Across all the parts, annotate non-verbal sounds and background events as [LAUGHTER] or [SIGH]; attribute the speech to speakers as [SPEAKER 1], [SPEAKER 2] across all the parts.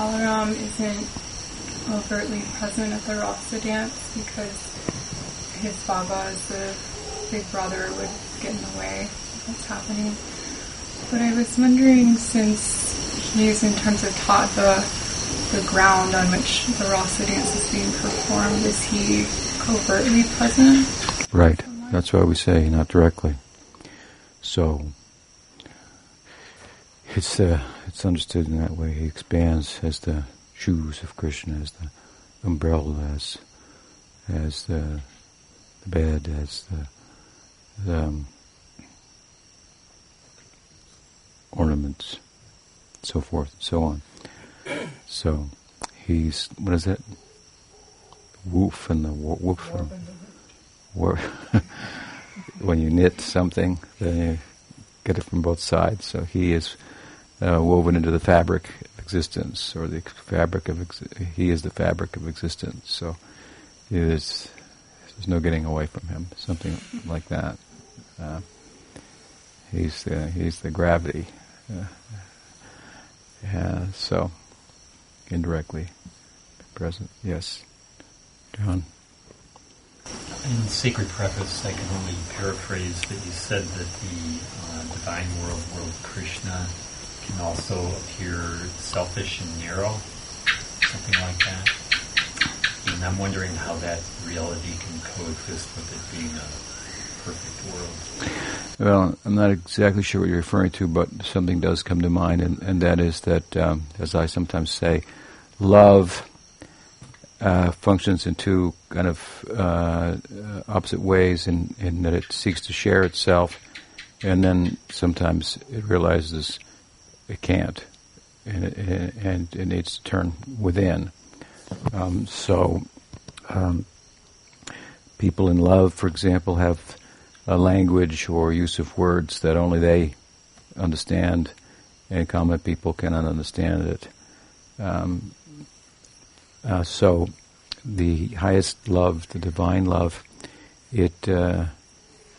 [SPEAKER 1] Balaram isn't overtly present at the rasa dance because his bhava as the big brother would get in the way of what's happening. But I was wondering, since he's in terms of taught the the ground on which the rasa dance is being performed, is he covertly present?
[SPEAKER 2] Right. That's why we say not directly. So it's uh, it's understood in that way. He expands as the shoes of Krishna, as the umbrella, as as the, the bed, as the, the um, ornaments, so forth so on. So he's what is it? Woof and the woof. And, [LAUGHS] when you knit something, then you get it from both sides. So he is uh, woven into the fabric of existence, or the fabric of ex- he is the fabric of existence. So is there's no getting away from him. Something like that. Uh, he's the he's the gravity. Uh, yeah, so indirectly present. Yes, John.
[SPEAKER 3] In Sacred Preface, I can only paraphrase that you said that the uh, divine world, world Krishna, can also appear selfish and narrow, something like that. And I'm wondering how that reality can coexist with it being a perfect world.
[SPEAKER 2] Well, I'm not exactly sure what you're referring to, but something does come to mind, and, and that is that, um, as I sometimes say, love uh, functions in two kind of uh, opposite ways in, in that it seeks to share itself, and then sometimes it realizes it can't, and it, and it needs to turn within. Um, so, um, people in love, for example, have a language or use of words that only they understand, and common people cannot understand it. Um, uh, so, the highest love, the divine love, it uh,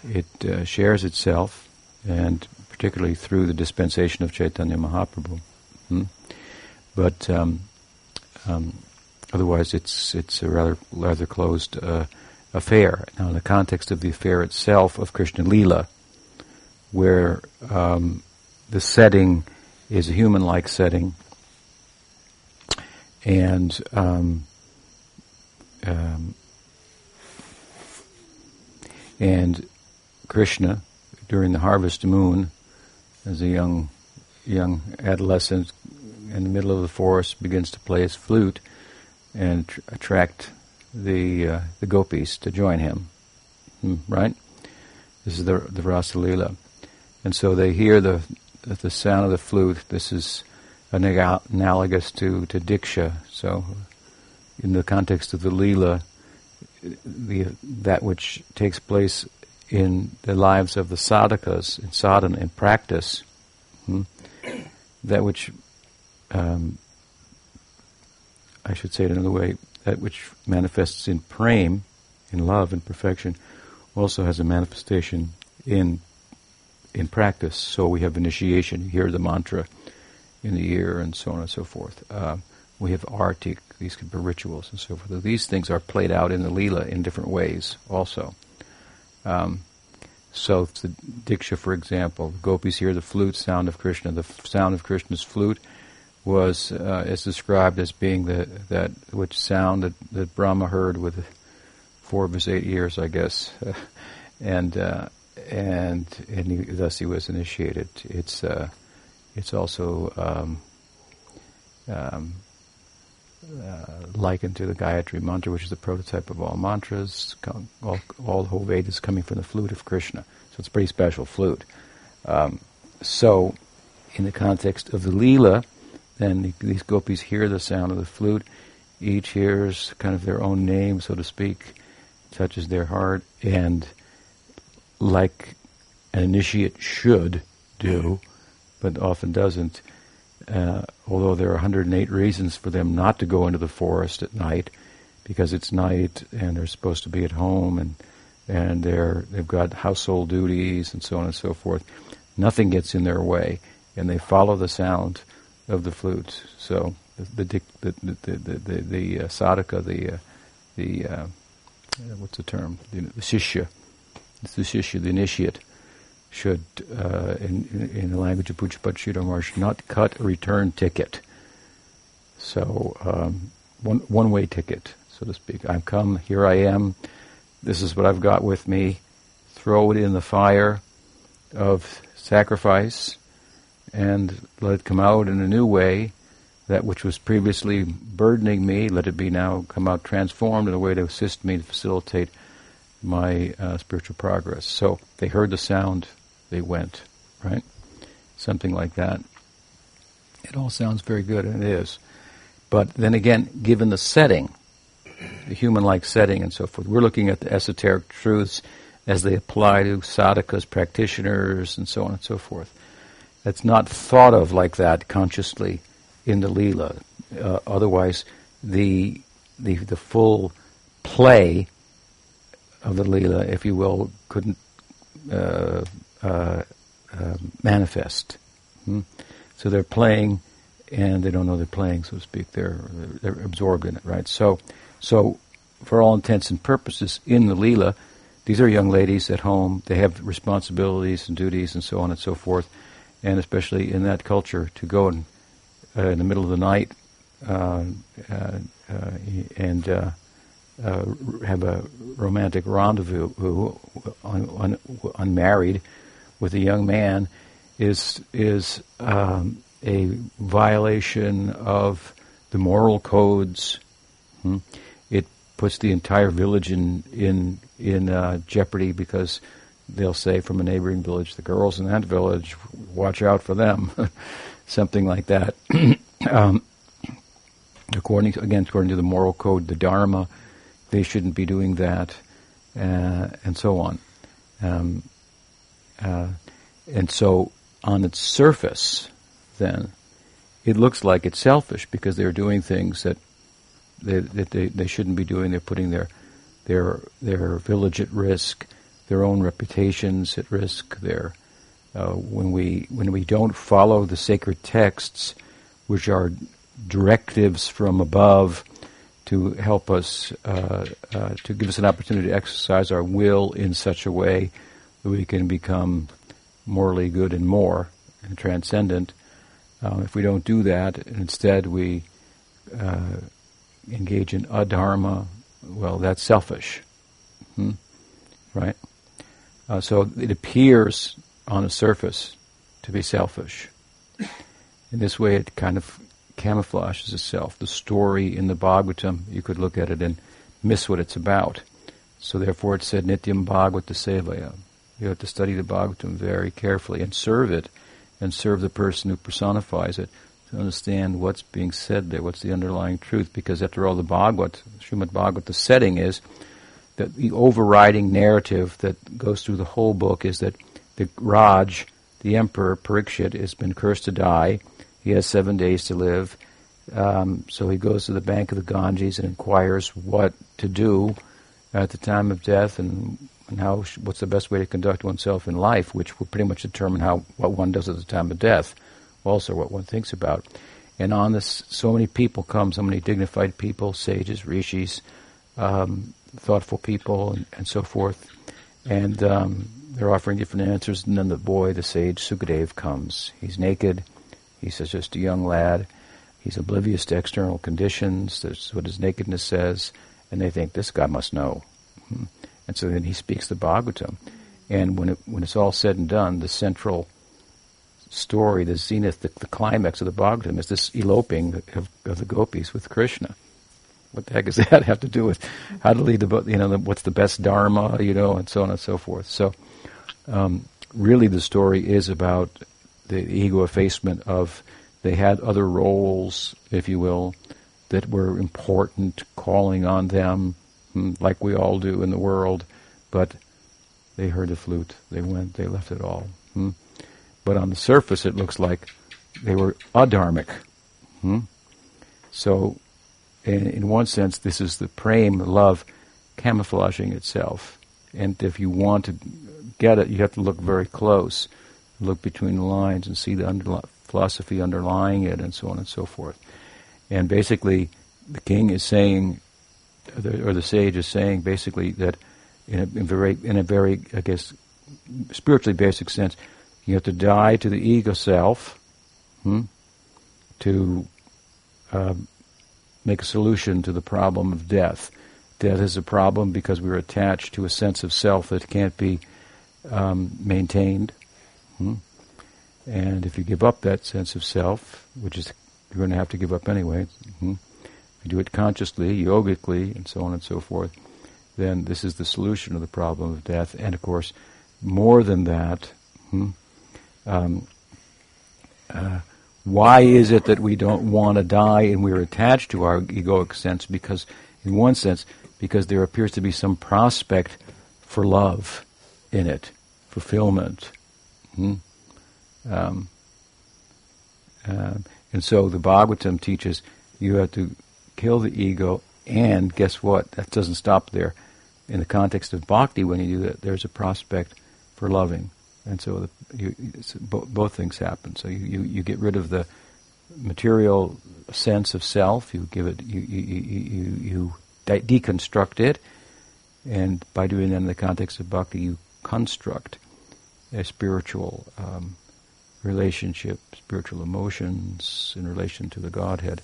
[SPEAKER 2] it uh, shares itself, and particularly through the dispensation of Chaitanya Mahaprabhu. Hmm? But um, um, otherwise, it's it's a rather rather closed uh, affair. Now, in the context of the affair itself of Krishna Lila, where um, the setting is a human-like setting and um, um, and Krishna during the harvest moon, as a young young adolescent in the middle of the forest, begins to play his flute and tr- attract the uh, the gopis to join him. Hmm, right? This is the the Rasa Lila. and so they hear the the sound of the flute. This is analogous to, to Diksha. So, in the context of the lila, the, that which takes place in the lives of the sadhakas, in sadhana, in practice, hmm, that which, um, I should say it another way, that which manifests in prem, in love and perfection, also has a manifestation in in practice. So we have initiation. You hear the mantra in the ear and so on and so forth. Uh, we have artik, these could be rituals and so forth. These things are played out in the lila in different ways also. Um, so the Diksha, for example, the gopis hear the flute sound of Krishna. The f- sound of Krishna's flute was uh, is described as being the that which sound that, that Brahma heard with four of his eight ears, I guess, [LAUGHS] and uh, and and he, thus he was initiated. It's uh, it's also um, um, uh, likened to the Gayatri mantra, which is the prototype of all mantras. All, all whole Vedas coming from the flute of Krishna. So it's a pretty special flute. Um, so, in the context of the Leela, then the, these gopis hear the sound of the flute. Each hears kind of their own name, so to speak, touches their heart, and like an initiate should do, but often doesn't. Uh, although there are 108 reasons for them not to go into the forest at night, because it's night and they're supposed to be at home and and they're they've got household duties and so on and so forth. Nothing gets in their way, and they follow the sound of the flute. So the the the the the, the, the uh, sadhaka, the uh, the uh, what's the term? The, the shishya, the shishya, the initiate, should uh, in, in, in the language of Pujyapad Sridhar Maharaj not cut a return ticket. So um, one one way ticket, so to speak. I've come, here I am. This is what I've got with me. Throw it in the fire of sacrifice and let it come out in a new way. That which was previously burdening me, let it be now come out transformed in a way to assist me to facilitate my uh, spiritual progress. So they heard the sound, they went, right? Something like that. It all sounds very good, and it is. But then again, given the setting, the human-like setting and so forth, we're looking at the esoteric truths as they apply to sadhakas, practitioners, and so on and so forth. It's not thought of like that consciously in the lila. Uh, otherwise, the, the the full play of the lila, if you will, couldn't uh, uh, uh, manifest. Hmm? So they're playing, and they don't know they're playing, so to speak. They're they're absorbed in it, right? So, so for all intents and purposes, in the lila, these are young ladies at home. They have responsibilities and duties and so on and so forth, and especially in that culture, to go and uh, in the middle of the night uh, uh, uh and uh, have a romantic rendezvous, unmarried, with a young man, is is um, a violation of the moral codes. Hmm? It puts the entire village in in in uh, jeopardy because they'll say from a neighboring village, the girls in that village, watch out for them, [LAUGHS] something like that. [CLEARS THROAT] um, according to, again, according to the moral code, the Dharma, they shouldn't be doing that, uh, and so on. Um, uh, and so, on its surface, then, it looks like it's selfish because they're doing things that they, that they, they shouldn't be doing. They're putting their their their village at risk, their own reputations at risk. Their uh, when we when we don't follow the sacred texts, which are directives from above to help us uh, uh, to give us an opportunity to exercise our will in such a way we can become morally good and more and transcendent. Uh, if we don't do that, instead we uh, engage in adharma, well, that's selfish. Hmm? Right? Uh, so it appears on the surface to be selfish. In this way, it kind of camouflages itself. The story in the Bhagavatam, you could look at it and miss what it's about. So therefore, it said Nityam Bhagavata Sevaya. You have to study the Bhagavatam very carefully and serve it, and serve the person who personifies it to understand what's being said there, what's the underlying truth. Because after all, the Bhagavat, Srimad Bhagavat, the setting is that the overriding narrative that goes through the whole book is that the Raj, the emperor Parikshit, has been cursed to die. He has seven days to live. Um, so he goes to the bank of the Ganges and inquires what to do at the time of death and, and how what's the best way to conduct oneself in life, which will pretty much determine how what one does at the time of death also what one thinks about. And on this, so many people come, so many dignified people, sages, rishis, um, thoughtful people, and, and, so forth. And um, they're offering different answers. And then the boy, the sage, Sukadev, comes. He's naked. He's just a young lad. He's oblivious to external conditions. That's what his nakedness says. And they think, this guy must know. Hmm. And so then he speaks the Bhagavatam. And when, it, when it's all said and done, the central story, the zenith, the, the climax of the Bhagavatam is this eloping of, of, the gopis with Krishna. What the heck does [LAUGHS] that have to do with how to lead the, you know, the, what's the best dharma, you know, and so on and so forth. So, um, really the story is about the ego effacement of they had other roles, if you will, that were important, calling on them, like we all do in the world, but they heard the flute, they went, they left it all. Hmm? but on the surface it looks like they were adharmic. Hmm? So, in, in, one sense, this is the prem, love, camouflaging itself. And if you want to get it, you have to look very close, look between the lines, and see the philosophy underlying it, and so on and so forth. And basically, the king is saying, the, or the sage is saying, basically that in a, in very, in a very, I guess, spiritually basic sense, you have to die to the ego self hmm, to uh, make a solution to the problem of death. Death is a problem because we're attached to a sense of self that can't be um, maintained. Hmm? And if you give up that sense of self, which is you're going to have to give up anyway, hmm? You do it consciously, yogically, and so on and so forth, then this is the solution of the problem of death. And of course, more than that, hmm? um, uh, why is it that we don't want to die and we're attached to our egoic sense? Because, in one sense, because there appears to be some prospect for love in it, fulfillment. Hmm? Um, uh, and so the Bhagavatam teaches you have to kill the ego, and guess what? That doesn't stop there. In the context of bhakti, when you do that, there's a prospect for loving. And so, the, you, bo- both things happen. So you, you, you get rid of the material sense of self. You give it. You you you, you de- deconstruct it, and by doing that in the context of bhakti, you construct a spiritual um, relationship, spiritual emotions in relation to the Godhead.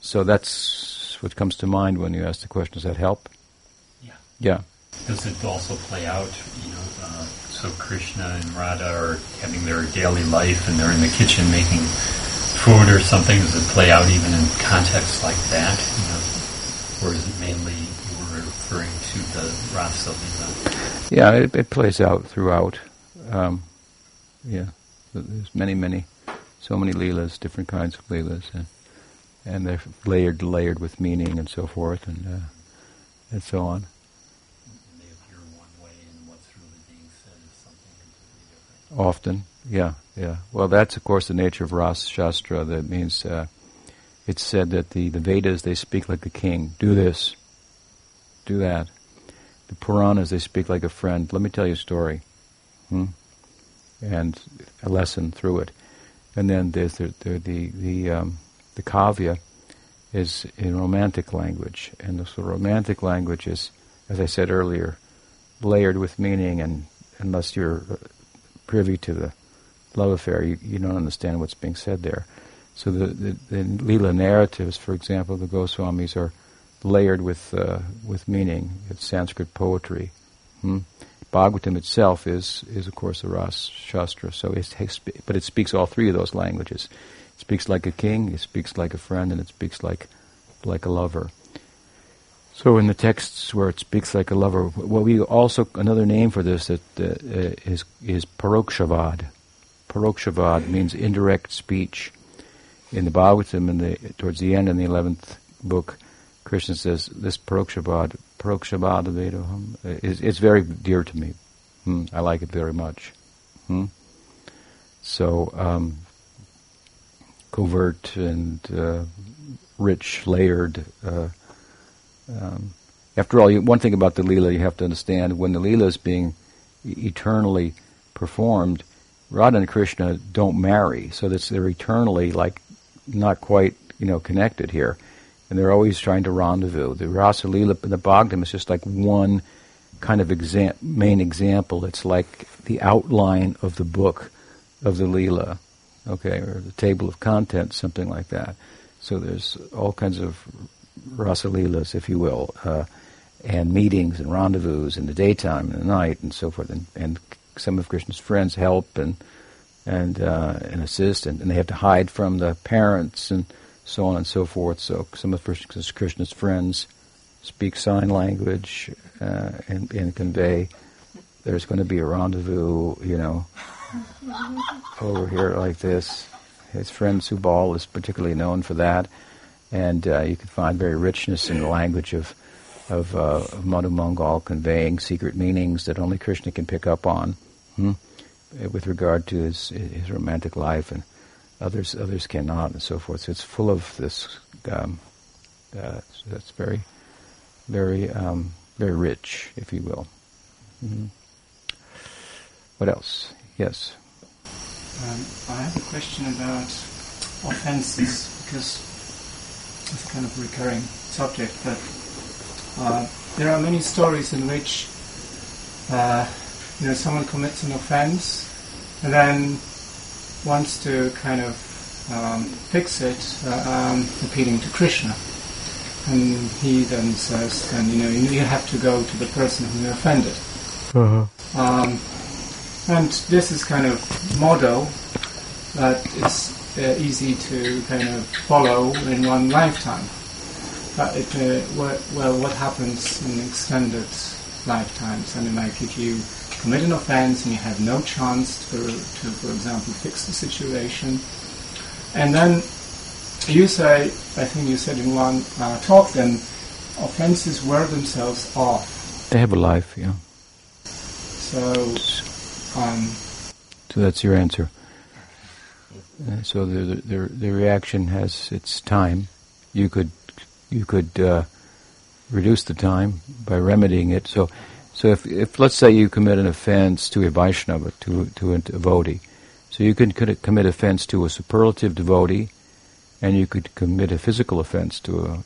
[SPEAKER 2] So that's what comes to mind when you ask the question. Does that help?
[SPEAKER 3] Yeah.
[SPEAKER 2] Yeah.
[SPEAKER 3] Does it also play out, you know, uh, so Krishna and Radha are having their daily life and they're in the kitchen making food or something? Does it play out even in contexts like that? You know, or is it mainly you were referring to the Rasa Lila?
[SPEAKER 2] Yeah, it, it plays out throughout. Um, yeah, there's many, many, so many leelas, different kinds of leelas, and, and they're layered, layered with meaning and so forth, and uh, and so on.
[SPEAKER 3] And they appear one way and what's really being said is something completely different.
[SPEAKER 2] Often, yeah, yeah. Well, that's of course the nature of Ras Shastra. That means uh, it's said that the, the Vedas they speak like a king. Do this, do that. The Puranas they speak like a friend. Let me tell you a story, hmm? and a lesson through it. And then there's the the the the, um, the kavya is in romantic language, and so romantic language is, as I said earlier, layered with meaning, and unless you're uh, privy to the love affair, you, you don't understand what's being said there. So the, the, the narratives, for example, the Goswamis are layered with uh, with meaning. It's Sanskrit poetry. Hmm? Bhagavatam itself is is of course a Ras Shastra, so but it speaks all three of those languages. It speaks like a king, it speaks like a friend, and it speaks like like a lover. So in the texts where it speaks like a lover, what we also another name for this that uh, is is parokshavad. Parokshavad means indirect speech. In the Bhagavatam, in the towards the end in the eleventh book, Krishna says this parokshavad, parokshavad vedoham, is it's very dear to me. Hmm, I like it very much. Hmm? So um, covert and uh, rich, layered. Uh, um, after all, you, one thing about the Leela you have to understand when the Leela is being eternally performed, Radha and Krishna don't marry, so that they're eternally like not quite you know connected here, and they're always trying to rendezvous. The Rasa Leela and the Bhagavatam is just like one kind of exam- main example. It's like the outline of the book of the Leela, okay, or the table of contents, something like that. So there's all kinds of Rasa Leelas, if you will, uh, and meetings and rendezvous in the daytime and the night and so forth, and, and some of Krishna's friends help and and uh, and assist, and, and, they have to hide from the parents and so on and so forth. So some of Krishna's friends speak sign language uh, and, and convey there's going to be a rendezvous, you know, over here like this. His friend Subal is particularly known for that, and uh, you can find very richness in the language of of, uh, of Mangal conveying secret meanings that only Krishna can pick up on. Hmm? with regard to his his romantic life, and others others cannot, and so forth. So it's full of this. Um, uh, so that's very, very, um, very rich, if you will. Mm-hmm. What else? Yes.
[SPEAKER 4] Um, I have a question about offences because it's a kind of a recurring subject, but uh, there are many stories in which uh, you know someone commits an offense and then wants to kind of um, fix it, uh, um, appealing to Krishna. And he then says, and you know, you have to go to the person who offended.
[SPEAKER 2] Uh-huh.
[SPEAKER 4] Um, and this is kind of model that is uh, easy to kind of follow in one lifetime. But it, uh, what, well, what happens in extended lifetimes? I mean, like if you commit an offense and you have no chance to, to for example, fix the situation, and then you say, I think you said in one uh, talk, then offenses wear themselves off.
[SPEAKER 2] They have a life, yeah.
[SPEAKER 4] So, um,
[SPEAKER 2] So that's your answer. Uh, so the, the the reaction has its time. You could you could uh, reduce the time by remedying it. So so if if let's say you commit an offense to a Vaishnava to to a devotee, so you could, commit offense to a superlative devotee, and you could commit a physical offense to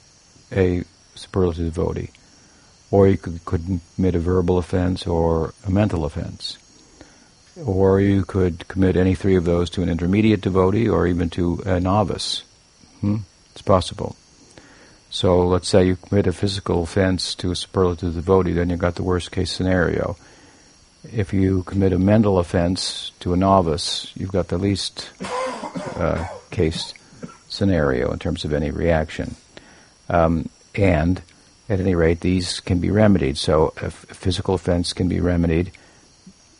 [SPEAKER 2] a, a superlative devotee, or you could, could commit a verbal offense or a mental offense or you could commit any three of those to an intermediate devotee or even to a novice. Hmm? It's possible. So let's say you commit a physical offense to a superlative devotee, then you've got the worst case scenario. If you commit a mental offense to a novice, you've got the least uh, case scenario in terms of any reaction. Um, and at any rate, these can be remedied. So a, f- a physical offense can be remedied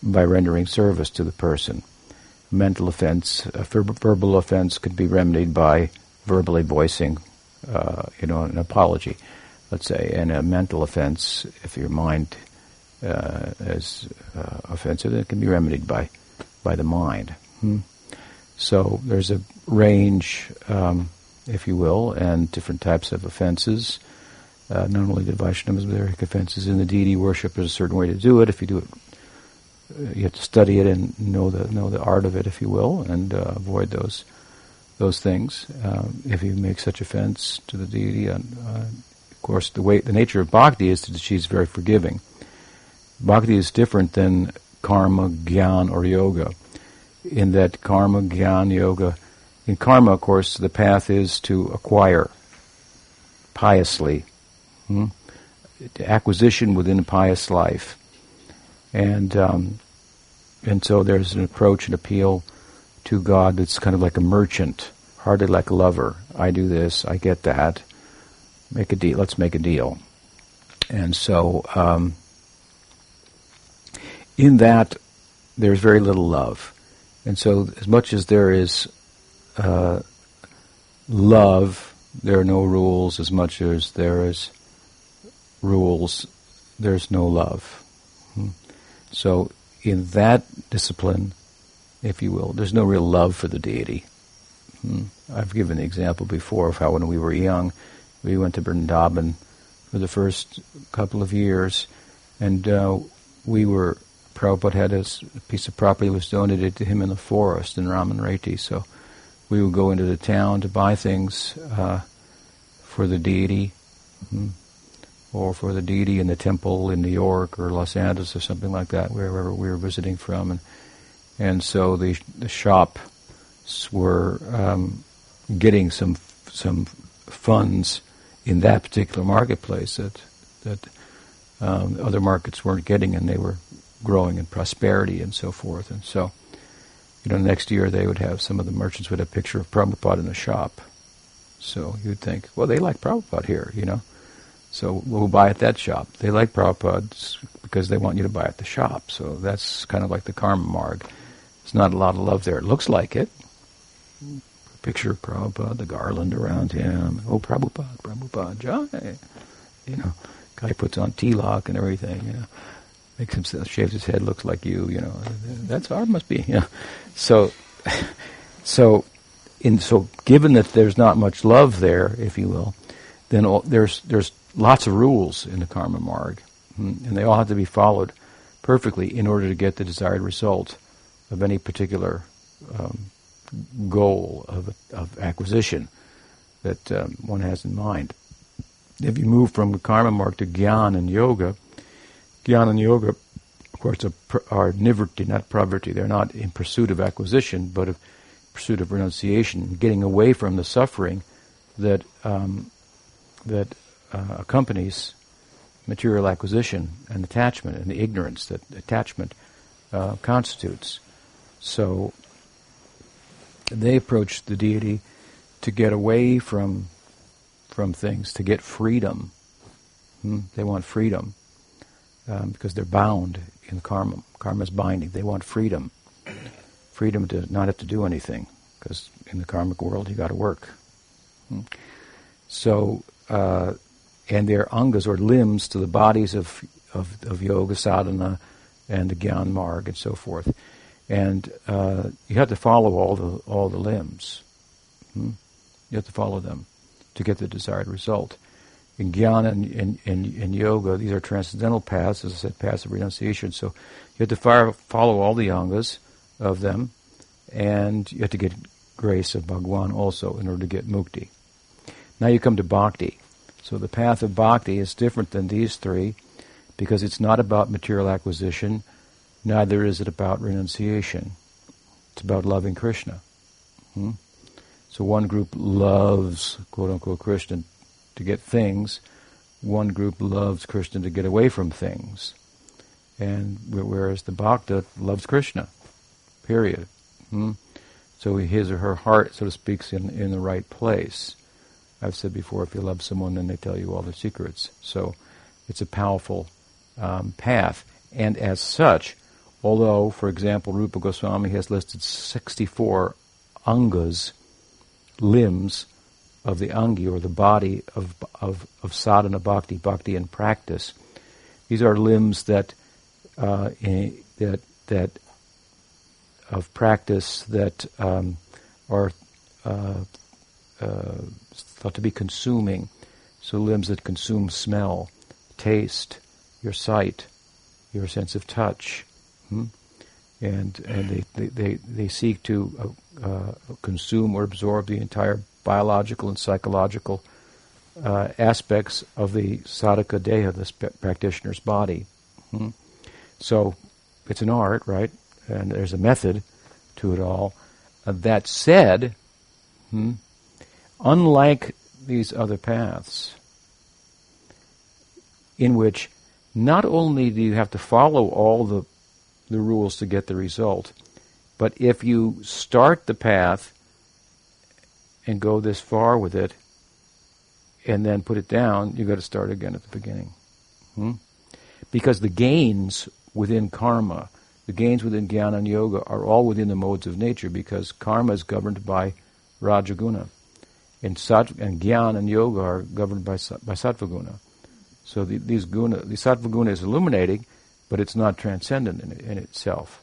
[SPEAKER 2] by rendering service to the person. Mental offense, a ver- verbal offense could be remedied by verbally voicing, uh, you know, an apology, let's say. And a mental offense, if your mind uh, is uh, offensive, it can be remedied by by the mind. Hmm? So there's a range, um, if you will, and different types of offenses. Uh, not only the Vaishnavas, but there are offenses in the deity worship. There's a certain way to do it. If you do it you have to study it and know the know the art of it, if you will, and uh, avoid those those things. Um, if you make such offense to the deity, uh, of course, the way the nature of bhakti is that she's very forgiving. Bhakti is different than karma, gyan, or yoga, in that karma, gyan, yoga. In karma, of course, the path is to acquire piously, hmm? acquisition within a pious life and um, and so there's an approach and appeal to God that's kind of like a merchant, hardly like a lover. I do this, I get that. Make a deal. Let's make a deal. And so, um, in that, there's very little love. And so, as much as there is uh, love, there are no rules. As much as there is rules, there's no love. So, in that discipline, if you will, there's no real love for the deity. Hmm. I've given the example before of how when we were young, we went to Vrindavan for the first couple of years, and uh, we were Prabhupada had a piece of property was donated to him in the forest in Raman so we would go into the town to buy things uh, for the deity. Hmm or for the deity in the temple in New York or Los Angeles or something like that, wherever we were visiting from. And, and so the, the shops were um, getting some some funds in that particular marketplace that that um, other markets weren't getting, and they were growing in prosperity and so forth. And so, you know, next year they would have some of the merchants would have a picture of Prabhupada in a shop. So you'd think, well, they like Prabhupada here, you know. So we'll buy at that shop. They like Prabhupada because they want you to buy at the shop. So that's kind of like the karma marg. There's not a lot of love there. It looks like it. Picture of Prabhupada, the garland around him. Oh, Prabhupada, Prabhupada, Jai. You know, guy puts on tilak and everything, you know. Makes himself, shaves his head, looks like you, you know. That's how it must be, you know. So, [LAUGHS] so, in, so given that there's not much love there, if you will, then all, there's, there's lots of rules in the karma marg, hmm, and they all have to be followed perfectly in order to get the desired result of any particular um, goal of, of acquisition. that um, one has in mind. If you move from karma marg to gyan and yoga, gyan and yoga, of course, are, are nivritti, not pravritti. They're not in pursuit of acquisition, but of pursuit of renunciation, getting away from the suffering that um, that uh, accompanies material acquisition and attachment and the ignorance that attachment uh, constitutes. So they approach the deity to get away from from things, to get freedom. Hmm? They want freedom um, because they're bound in karma. Karma is binding. They want freedom, freedom to not have to do anything because in the karmic world you got to work. Hmm? So, uh, and their angas or limbs to the bodies of of, of yoga sadhana and the gyan marg and so forth and uh, you have to follow all the all the limbs. Hmm? You have to follow them to get the desired result. In Gyan and in, in, in, yoga, these are transcendental paths, as I said, paths of renunciation. So you have to fire, follow all the angas of them, and you have to get grace of Bhagwan also in order to get mukti. Now you come to bhakti. So the path of bhakti is different than these three because it's not about material acquisition neither is it about renunciation. It's about loving Krishna. Hmm? So one group loves, quote unquote, Krishna to get things. One group loves Krishna to get away from things. And whereas the bhakta loves Krishna, period. Hmm? So his or her heart, so to speak, is in, in the right place. I've said before, if you love someone, then they tell you all their secrets. So it's a powerful um, path. And as such, Although, for example, Rupa Goswami has listed 64 angas, limbs of the angi or the body of, of, of sadhana bhakti, bhakti in practice. These are limbs that uh, in, that that of practice that um, are uh, uh, thought to be consuming. So limbs that consume smell, taste, your sight, your sense of touch, Hmm? And, and they, they, they, they seek to uh, uh, consume or absorb the entire biological and psychological uh, aspects of the sadhaka deha, the practitioner's body. Hmm? So it's an art, right? And there's a method to it all. Uh, that said, hmm, unlike these other paths, in which not only do you have to follow all the the rules to get the result. But if you start the path and go this far with it and then put it down, you've got to start again at the beginning. Hmm? Because the gains within karma, the gains within jnana and yoga are all within the modes of nature because karma is governed by rajaguna. And, sat, and jnana and yoga are governed by, by sattva guna. So the, these guna, the sattva guna is illuminating, but it's not transcendent in, in itself.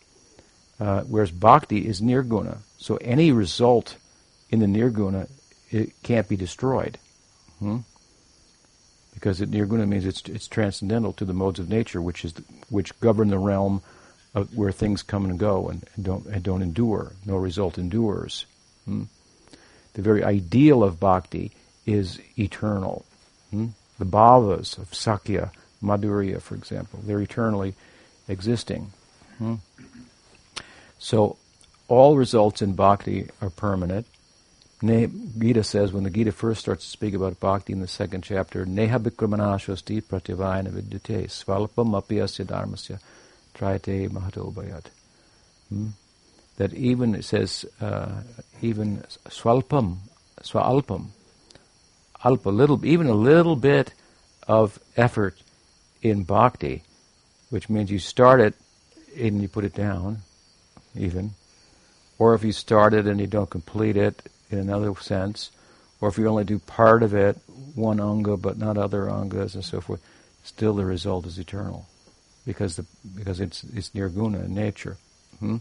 [SPEAKER 2] Uh, whereas bhakti is nirguna, so any result in the nirguna it can't be destroyed, hmm? because it, nirguna means it's it's transcendental to the modes of nature, which is the, which govern the realm of where things come and go and, and don't and don't endure. No result endures. Hmm? The very ideal of bhakti is eternal. Hmm? The bhavas of Sakhya, Madhurya, for example. They're eternally existing. Hmm? So all results in bhakti are permanent. Ne- Gita says, when the Gita first starts to speak about bhakti in the second chapter, Neha bikramanashvasti pratyavayana vidyate svalpam apyasya dharmasya trayate mahato bayat. Hmm? That even, it says, uh, even swalpam, swalpam, alpa, little, even a little bit of effort in bhakti, which means you start it and you put it down, even. Or if you start it and you don't complete it in another sense, or if you only do part of it, one anga but not other angas and so forth, still the result is eternal, because the because it's it's nirguna in nature, hmm?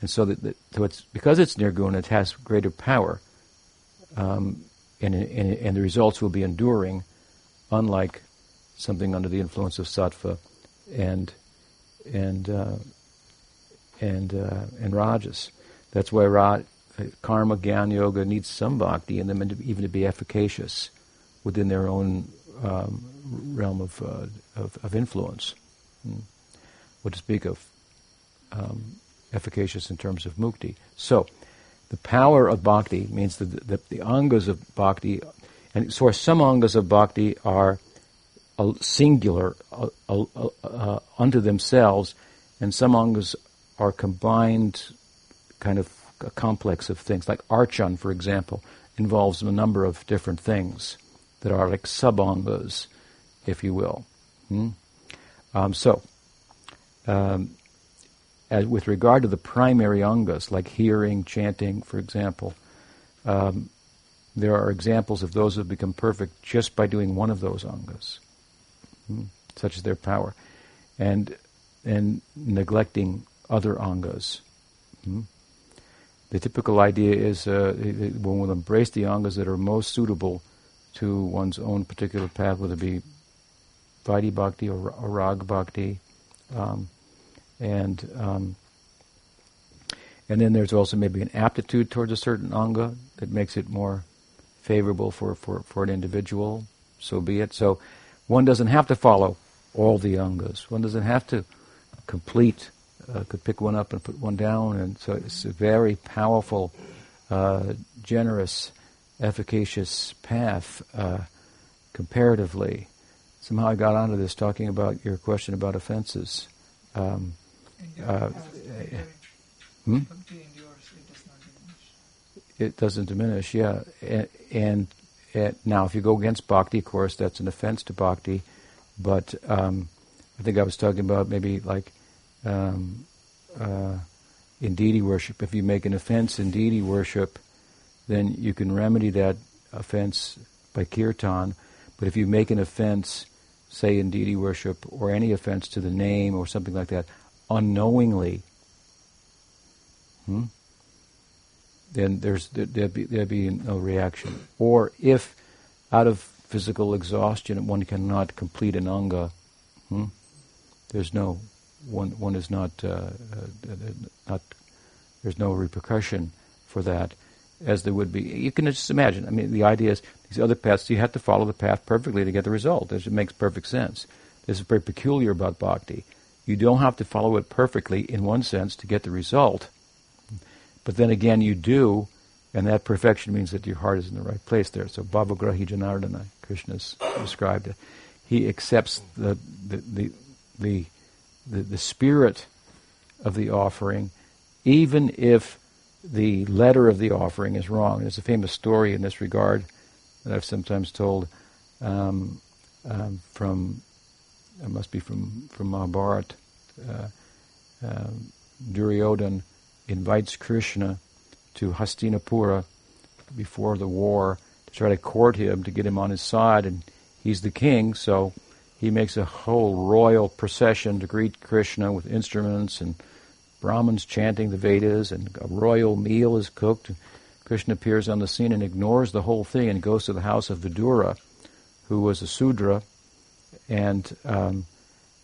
[SPEAKER 2] And so that, so it's because it's nirguna, it has greater power, um, and, and and the results will be enduring, unlike something under the influence of sattva and and uh, and uh, and rajas. That's why Ra, karma, gyan, yoga needs some bhakti in them, and even to be efficacious within their own um, realm of, uh, of, of influence. Hmm. What to speak of um, efficacious in terms of mukti. So, the power of bhakti means that the, the, angas of bhakti, and so some angas of bhakti are singular unto themselves, and some angas are combined, kind of a complex of things. Like archan, for example, involves a number of different things that are like sub-angas, if you will. Hmm? Um, so, um, as with regard to the primary angas, like hearing, chanting, for example, um, there are examples of those who have become perfect just by doing one of those angas, hmm? such as their power, and and neglecting other angas. Hmm? The typical idea is uh, one will embrace the angas that are most suitable to one's own particular path, whether it be Vaidhi Bhakti or, or Rag Bhakti. Um, and um, and then there's also maybe an aptitude towards a certain anga that makes it more favorable for, for, for an individual. So be it. So one doesn't have to follow all the angas. One doesn't have to complete. Uh, could pick one up and put one down, and so it's a very powerful, uh, generous efficacious path uh, comparatively. Somehow I got onto this talking about your question about offenses. Um, uh, hmm? It doesn't diminish, yeah. And, and, and, now, if you go against bhakti, of course, that's an offense to bhakti. But um, I think I was talking about maybe like um, uh, in deity worship. If you make an offense in deity worship, then you can remedy that offense by kirtan. But if you make an offense, say in deity worship, or any offense to the name or something like that, unknowingly, hmm, then there's there'd be, there'd be no reaction. Or if out of physical exhaustion one cannot complete an anga, hmm, there's no one one is not uh, uh, not there's no repercussion for that as there would be. You can just imagine. I mean, the idea is these other paths, you have to follow the path perfectly to get the result. It makes perfect sense. This is very peculiar about bhakti. You don't have to follow it perfectly in one sense to get the result. But then again, you do, and that perfection means that your heart is in the right place there. So Bhavagrahi Janardana, Krishna's described it. He accepts the, the, the, the, the, spirit of the offering, even if the letter of the offering is wrong. There's a famous story in this regard that I've sometimes told um, um, from, it must be from, from Mahabharata. Uh, uh, Duryodhan invites Krishna to Hastinapura before the war to try to court him, to get him on his side, and he's the king, so he makes a whole royal procession to greet Krishna with instruments and Brahmins chanting the Vedas, and a royal meal is cooked. Krishna appears on the scene and ignores the whole thing and goes to the house of Vidura, who was a Sudra, and um,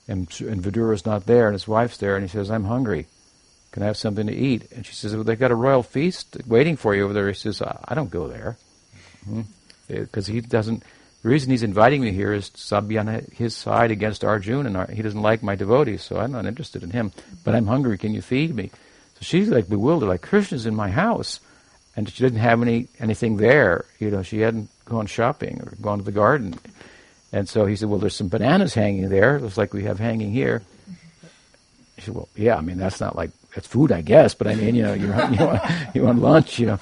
[SPEAKER 2] and, and Vidura's not there, and his wife's there, and he says, "I'm hungry. Can I have something to eat?" And she says, "Well, they've got a royal feast waiting for you over there." He says, "I don't go there," because hmm? he doesn't the reason he's inviting me here is to be on his side against Arjun, and he doesn't like my devotees, so I'm not interested in him. But I'm hungry. Can you feed me? So she's like bewildered, like Krishna's in my house, and she didn't have any anything there. You know, she hadn't gone shopping or gone to the garden. And so he said, "Well, there's some bananas hanging there, just like we have hanging here." He said, "Well, yeah. I mean, that's not like that's food, I guess, but I mean, you know, you want, you want, [LAUGHS] you want lunch, you know."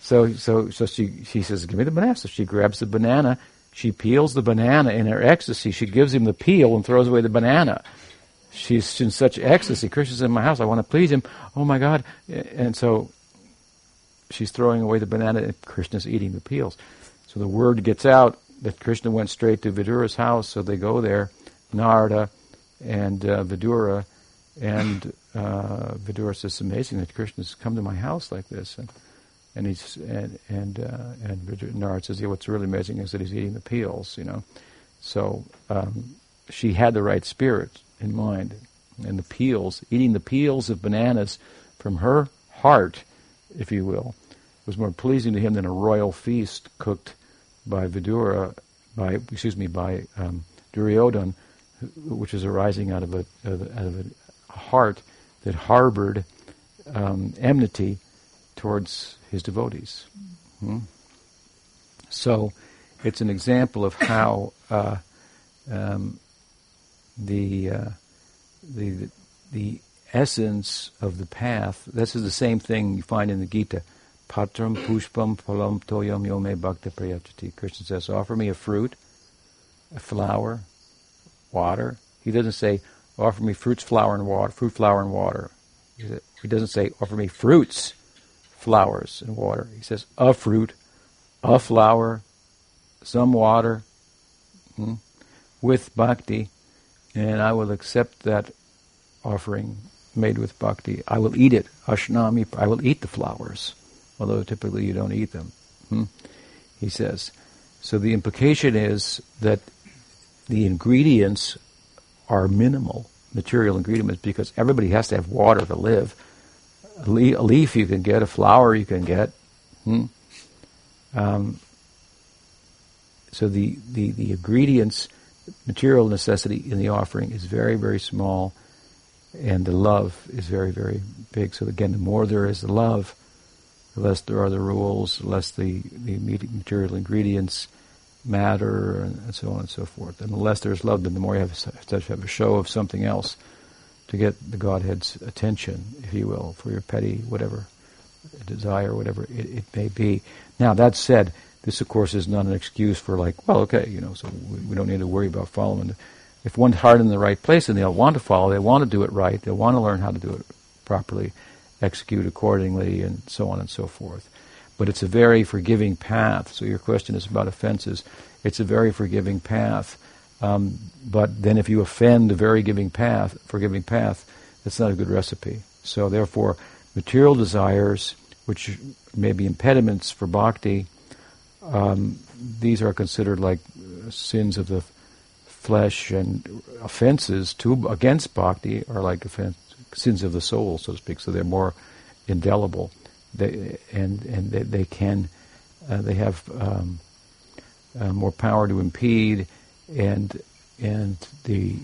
[SPEAKER 2] So, so, so she she says, "Give me the banana." So she grabs the banana she peels the banana in her ecstasy. She gives him the peel and throws away the banana. She's in such ecstasy. Krishna's in my house. I want to please him. Oh my God. And so she's throwing away the banana and Krishna's eating the peels. So the word gets out that Krishna went straight to Vidura's house. So they go there, Narada and uh, Vidura. And uh, Vidura says, it's amazing that Krishna's come to my house like this. And and he's and and uh, and Narad says, yeah, what's really amazing is that he's eating the peels, you know. So um, she had the right spirit in mind, and the peels, eating the peels of bananas from her heart, if you will, was more pleasing to him than a royal feast cooked by Vidura, by excuse me, by um, Duryodhan, which is arising out of a, out of a heart that harbored um, enmity towards his devotees. Hmm? So, it's an example of how uh, um, the, uh, the the essence of the path. This is the same thing you find in the Gita. Patram pushpam phalam toyam yome bhakta prayachati. Krishna says, offer me a fruit, a flower, water. He doesn't say, offer me fruits, flower, and water. Fruit, flower, and water. He doesn't say, offer me fruits, flowers, and water. He says, a fruit, a flower, some water, hmm, with bhakti, and I will accept that offering made with bhakti. I will eat it. Ashnami, I will eat the flowers, although typically you don't eat them. Hmm? He says. So the implication is that the ingredients are minimal, material ingredients, because everybody has to have water to live. A, leaf you can get, a flower you can get. Hmm? Um, so the, the, the ingredients, material necessity in the offering is very, very small and the love is very, very big. So again, the more there is the love, less there are the rules, less the, the material ingredients matter, and, so on and so forth. And the less there's love, then the more you have to have a show of something else to get the Godhead's attention, if you will, for your petty whatever desire, whatever it, it may be. Now that said, this of course is not an excuse for like, well, okay, you know, so we, we don't need to worry about following. If one's heart in the right place and they'll want to follow, they want to do it right, they want to learn how to do it properly, execute accordingly, and so on and so forth. But it's a very forgiving path. So your question is about offenses. It's a very forgiving path. Um, but then if you offend the very giving path, forgiving path, that's not a good recipe. So therefore, material desires, which may be impediments for bhakti, um, these are considered like sins of the flesh and offenses to against bhakti are like offense, sins of the soul, so to speak. So they're more indelible, they, and and they, they can uh, they have um, uh, more power to impede, and and the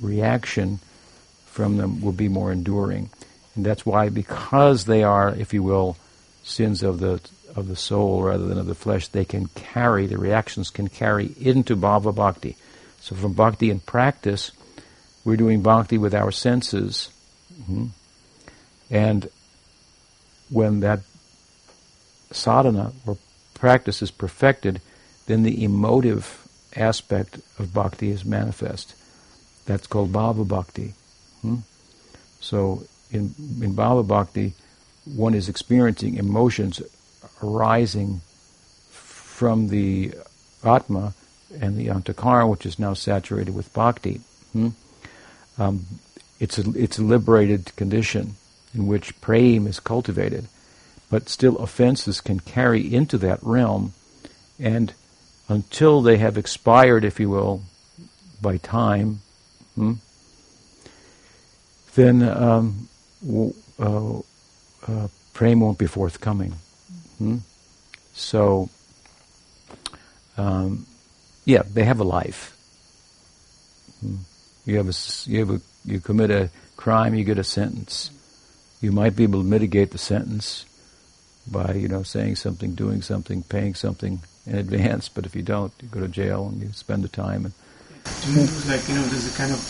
[SPEAKER 2] reaction from them will be more enduring, and that's why because they are, if you will, sins of the of the soul rather than of the flesh, they can carry the reactions can carry into bhava bhakti. So from bhakti in practice, we're doing bhakti with our senses. Mm-hmm. And when that sadhana or practice is perfected, then the emotive aspect of bhakti is manifest. That's called bhava bhakti. Hmm? So in, in bhava bhakti, one is experiencing emotions arising from the atma and the antakara, which is now saturated with bhakti. Hmm? Um, it's a it's a liberated condition in which prema is cultivated, but still offenses can carry into that realm, and until they have expired, if you will, by time, hmm, then um, w- uh, uh, prema won't be forthcoming. Hmm? So. Um, yeah, they have a life. Hmm. You have a, you have a, you commit a crime, you get a sentence. You might be able to mitigate the sentence by, you know, saying something, doing something, paying something in advance. But if you don't, you go to jail and you spend the time. And
[SPEAKER 4] to me, it was like you know, there's a kind of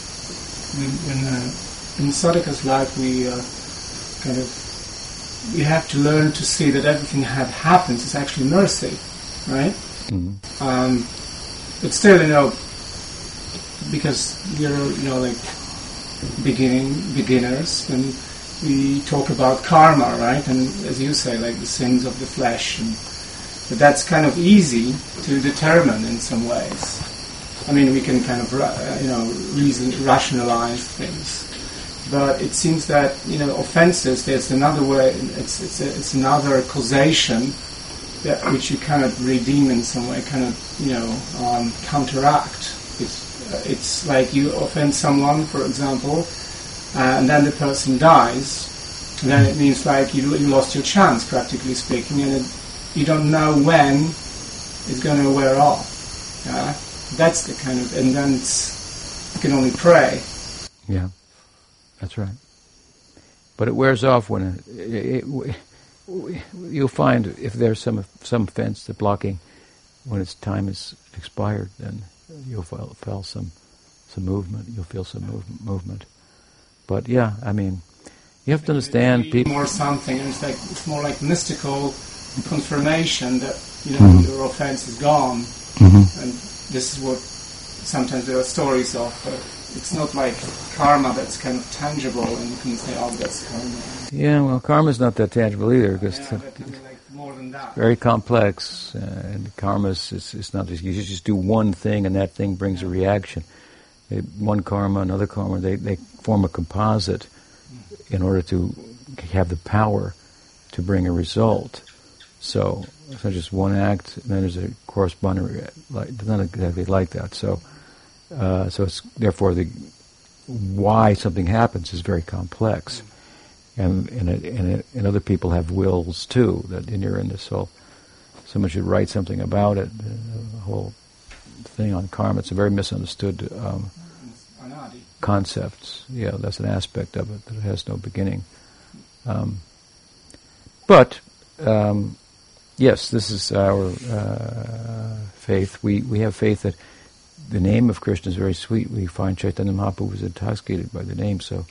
[SPEAKER 4] when, uh, in sadhaka's life, we uh, kind of we have to learn to see that everything that happens is actually mercy, right? Mm-hmm. Um, but still, you know, because you're you know, like beginning beginners, and we talk about karma, right? And as you say, like the sins of the flesh, and but that's kind of easy to determine in some ways. I mean, we can kind of, uh, you know, reason, rationalize things. But it seems that, you know, offenses, there's another way, it's, it's, it's another causation that which you cannot redeem in some way, kind of you know um, counteract. It's it's like you offend someone, for example, uh, and then the person dies, then it means like you, you lost your chance, practically speaking, and it, you don't know when it's going to wear off. Yeah? That's the kind of, and then you can only pray.
[SPEAKER 2] Yeah, that's right. But it wears off when it, it, it, you'll find if there's some some fence that's blocking when its time is expired, then you'll feel, feel some some movement. You'll feel some move, movement. But yeah, I mean, you have to understand people.
[SPEAKER 4] More something, it's like it's more like mystical confirmation that you know
[SPEAKER 2] Mhm.
[SPEAKER 4] your offense is gone,
[SPEAKER 2] Mhm.
[SPEAKER 4] and this is what sometimes there are stories of. But it's not like karma that's kind of tangible, and you can say, "Oh, that's karma."
[SPEAKER 2] Yeah, well, karma's not that tangible either because
[SPEAKER 4] Yeah, but I mean, like more than that.
[SPEAKER 2] very complex, uh, and karma is, is, is not just you just do one thing and that thing brings a reaction. They, one karma, another karma, they, they form a composite in order to have the power to bring a result. So it's not just one act, and then there's a corresponding, like, it's not exactly like that. So, uh, so it's therefore the why something happens is very complex and and, it, and, it, and other people have wills too. That in this whole. Someone should write something about it. The whole thing on karma. It's a very misunderstood um, concept. Yeah, that's an aspect of it that it has no beginning. Um, but um, yes, this is our uh, faith. We we have faith that the name of Krishna is very sweet. We find Chaitanya Mahaprabhu was intoxicated by the name, so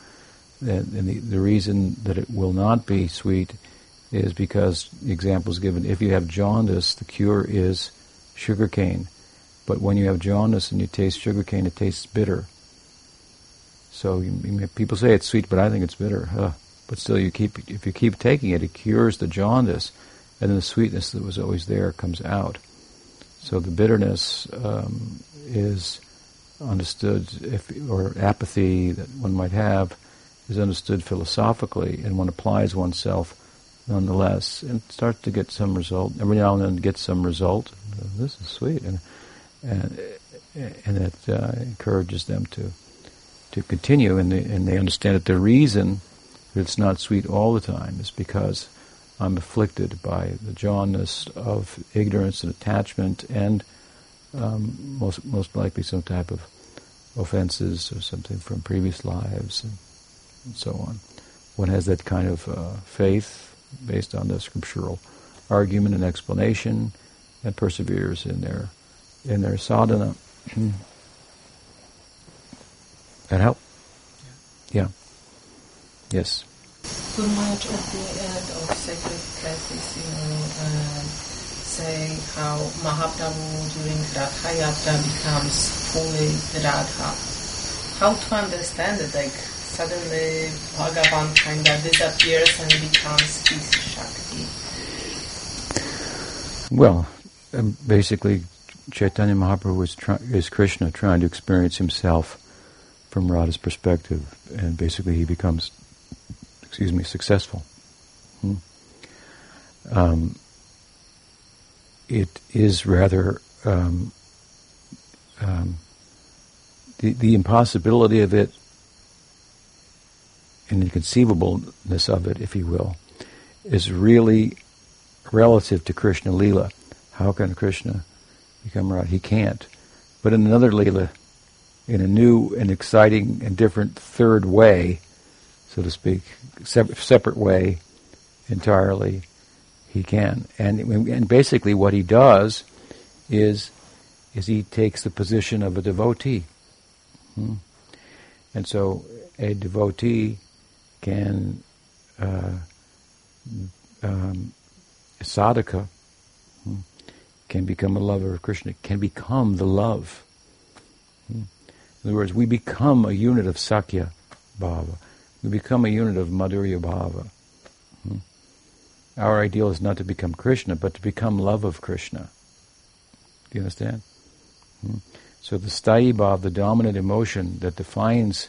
[SPEAKER 2] that, and the, the reason that it will not be sweet is because the example is given. If you have jaundice, the cure is sugarcane. But when you have jaundice and you taste sugarcane, it tastes bitter. So you, you people say it's sweet, but I think it's bitter. Huh. But still, you keep if you keep taking it, it cures the jaundice, and then the sweetness that was always there comes out. So the bitterness um, is understood, if or apathy that one might have, is understood philosophically, and one applies oneself nonetheless, and starts to get some result. Every now and then, gets some result. This is sweet, and and and it uh, encourages them to to continue, and they, and they understand that the reason that it's not sweet all the time is because I'm afflicted by the jaundiced of ignorance and attachment, and um, most most likely some type of offenses or something from previous lives, and, and so on. One has that kind of uh, faith based on the scriptural argument and explanation, and perseveres in their in their sadhana. [CLEARS THROAT] that help? Yeah. Yes.
[SPEAKER 5] Too much at the end of sacred practice, you know, um, say how Mahaprabhu during Ratha Yatra becomes fully Radha. How to understand it? Like suddenly Bhagavan kind of disappears and becomes his Shakti.
[SPEAKER 2] Well, um, basically, Chaitanya Mahaprabhu is, try- is Krishna trying to experience himself from Radha's perspective, and basically he becomes, excuse me, successful. Hmm. Um, it is rather um, um, the the impossibility of it and inconceivableness of it, if you will, is really relative to Krishna Lila. How can Krishna become Radha? He can't. But in another Lila, in a new and exciting and different third way, so to speak, separate way entirely, he can. And, and basically what he does is, is he takes the position of a devotee. Hmm? And so a devotee can uh, um, sadhaka hmm, can become a lover of Krishna, can become the love. Hmm. In other words, we become a unit of Sakhya Bhava. We become a unit of Madhurya Bhava. Hmm. Our ideal is not to become Krishna, but to become love of Krishna. Do you understand? So the sthayi bhav, the dominant emotion that defines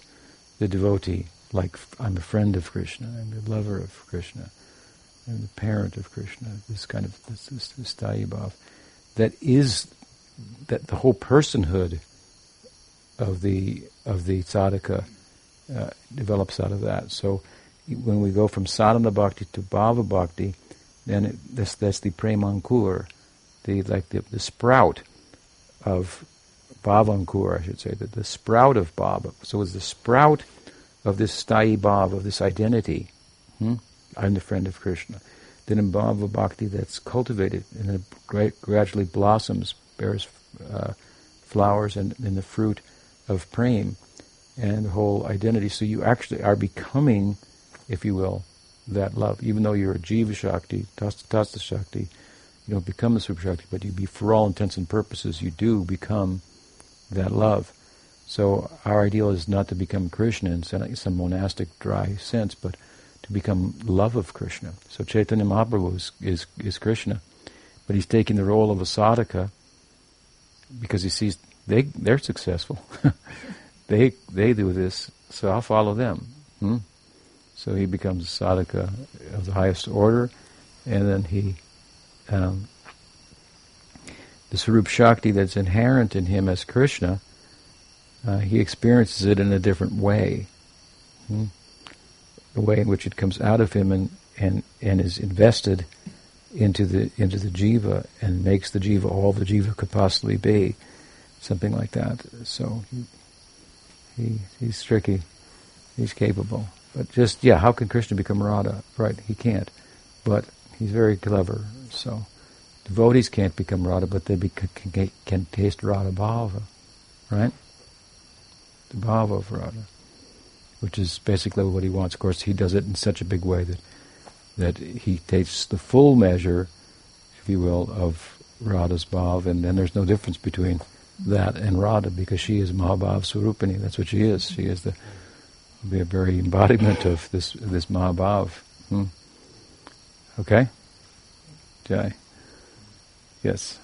[SPEAKER 2] the devotee, like I'm a friend of Krishna, I'm a lover of Krishna, I'm the parent of Krishna, this kind of this, this, this sthayi that is that the whole personhood of the of the sadhaka uh, develops out of that. So when we go from sadhana bhakti to bhava bhakti, then it, that's, that's the premankur, the like the, the sprout of bhavankur, I should say, that the sprout of bhava. So it's the sprout of this sthayi bhava, of this identity. Hmm? I'm the friend of Krishna. Then in bhava bhakti, that's cultivated and it gra- gradually blossoms, bears uh, flowers and in the fruit of prem and the whole identity. So you actually are becoming, if you will, that love. Even though you're a jiva shakti, tatastha shakti, you don't become a super shakti, but you be, for all intents and purposes, you do become that love. So our ideal is not to become Krishna in some monistic, dry sense, but to become love of Krishna. So Chaitanya Mahaprabhu is, is, is Krishna, but he's taking the role of a sadhaka because he sees they they're successful. [LAUGHS] they they do this, so I'll follow them. Hmm? So he becomes a sadhaka of the highest order, and then he um, the Sarup Shakti that's inherent in him as Krishna, uh, he experiences it in a different way. Hmm? The way in which it comes out of him and, and, and is invested into the into the jiva and makes the jiva all the jiva could possibly be, something like that. So he, he he's tricky, he's capable. But just yeah, how can Krishna become Radha? Right, he can't, but he's very clever. So devotees can't become Radha, but they can, can, can taste Radha Bhava, right? The Bhava of Radha, which is basically what he wants. Of course, he does it in such a big way that that he takes the full measure, if you will, of Radha's bhava, and then there's no difference between that and Radha because she is Mahabhav Swarupini. That's what she is. She is the the very embodiment of this this Mahabhav. Hmm. Okay? Jai. Yes.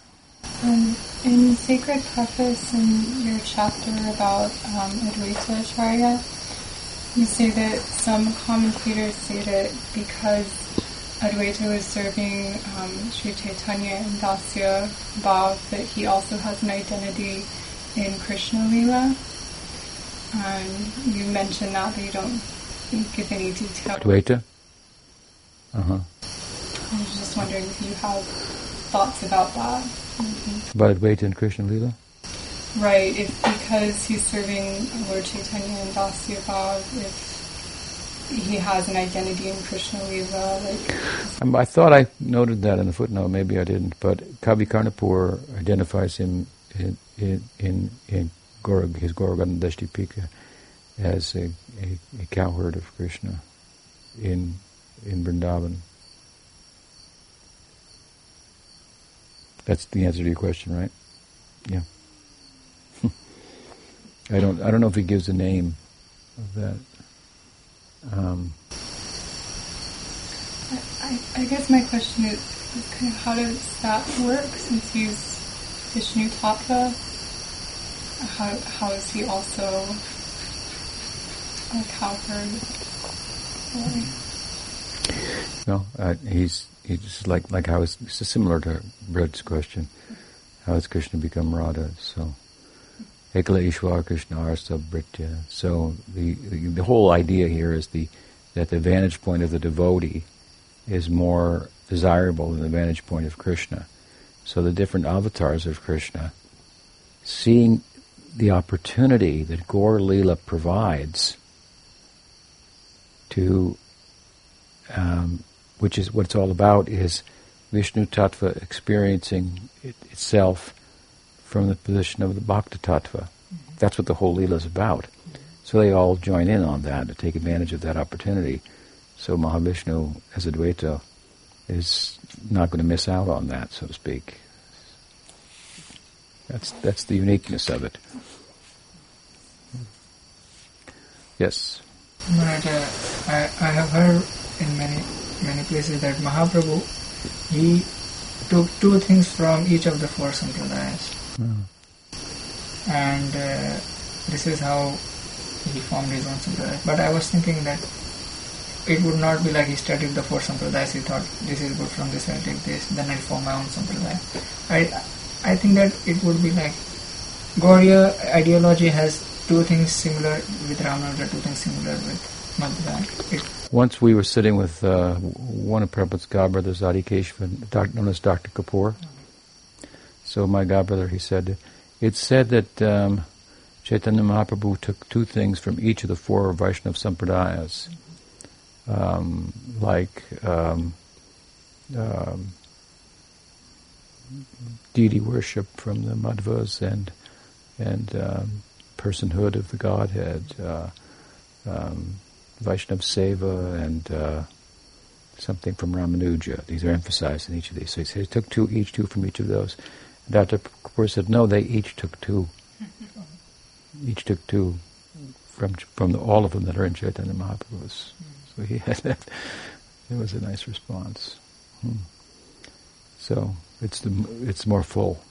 [SPEAKER 1] Um, in Sacred Preface in your chapter about um, Advaita Acharya, you say that some commentators say that because Advaita was serving um, Sri Chaitanya and Dasya Bhav, that he also has an identity in Krishna Lila. Um, you mentioned that, but you don't give any detail.
[SPEAKER 2] Advaita? Uh-huh.
[SPEAKER 1] I was just wondering if you have thoughts about that. Mm-hmm.
[SPEAKER 2] About Advaita and Krishna Lila?
[SPEAKER 1] Right, if because he's serving Lord Chaitanya and Dasya Bhav, if he has an identity in Krishna Lila, like...
[SPEAKER 2] Um, I thought I noted that in the footnote, maybe I didn't, but Kavi Karnapur identifies him in, in, in, in Gaurag, his Gaura-ganoddesha-dipika as a, a, a cowherd of Krishna in, in Vrindavan. That's the answer to your question, right? Yeah. [LAUGHS] I don't. I don't know if he gives a name of that. Um,
[SPEAKER 1] I, I, guess my question is, is, kind of how does that work since he's Vishnu Tattva? How how is he also a cowherd?
[SPEAKER 2] No, uh, he's he's like like how is similar to Brett's question. How has Krishna become Radha? So. Ekala Ishwar Krishna Arsa Britya. So the, the, the whole idea here is the that the vantage point of the devotee is more desirable than the vantage point of Krishna. So the different avatars of Krishna, seeing the opportunity that Gaur Leela provides to, um, which is what it's all about, is Vishnu Tattva experiencing it itself from the position of the Bhakta Tattva. Mm-hmm. That's what the whole Leela is about. So they all join in on that to take advantage of that opportunity. So Mahavishnu, as Advaita, is not going to miss out on that, so to speak. That's that's the uniqueness of it. Yes.
[SPEAKER 4] But I, I have heard in many many places that Mahaprabhu he took two things from each of the four sampradayas. Mm. And uh, this is how he formed his own sampradaya. But I was thinking that it would not be like he studied the four sampradayas. He thought this is good from this. I'll take this. Then I'll form my own sampradaya. I I think that it would be like Gauriya ideology has two things similar with Ramanuja, two things similar with Madhva.
[SPEAKER 2] Once we were sitting with uh, one of Prabhupada's godbrothers, Adi Keshava, known as Dr. Kapoor. So my godbrother, he said, it's said that um, Chaitanya Mahaprabhu took two things from each of the four Vaishnava Sampradayas, um, like um, um, deity worship from the Madhvas and and um, personhood of the Godhead, uh, um, Vaishnav Seva, and uh, something from Ramanuja. These are emphasized in each of these. So he said he took two, each two from each of those. And Dr. Kapoor said, no, they each took two. [LAUGHS] each took two from from the, all of them that are in Chaitanya Mahaprabhu's. So he [LAUGHS] had that. It was a nice response. Hmm. So it's the it's more full.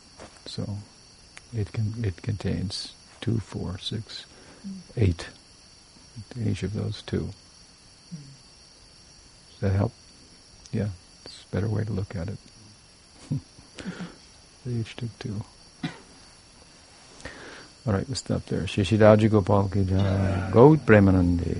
[SPEAKER 2] So it can it contains two, four, six, eight. Each of those two. Does that help? Yeah, it's a better way to look at it. [LAUGHS] they each took two. All right, we'll stop there. Shishiraji Gopal ki jai. Gaura Premanande.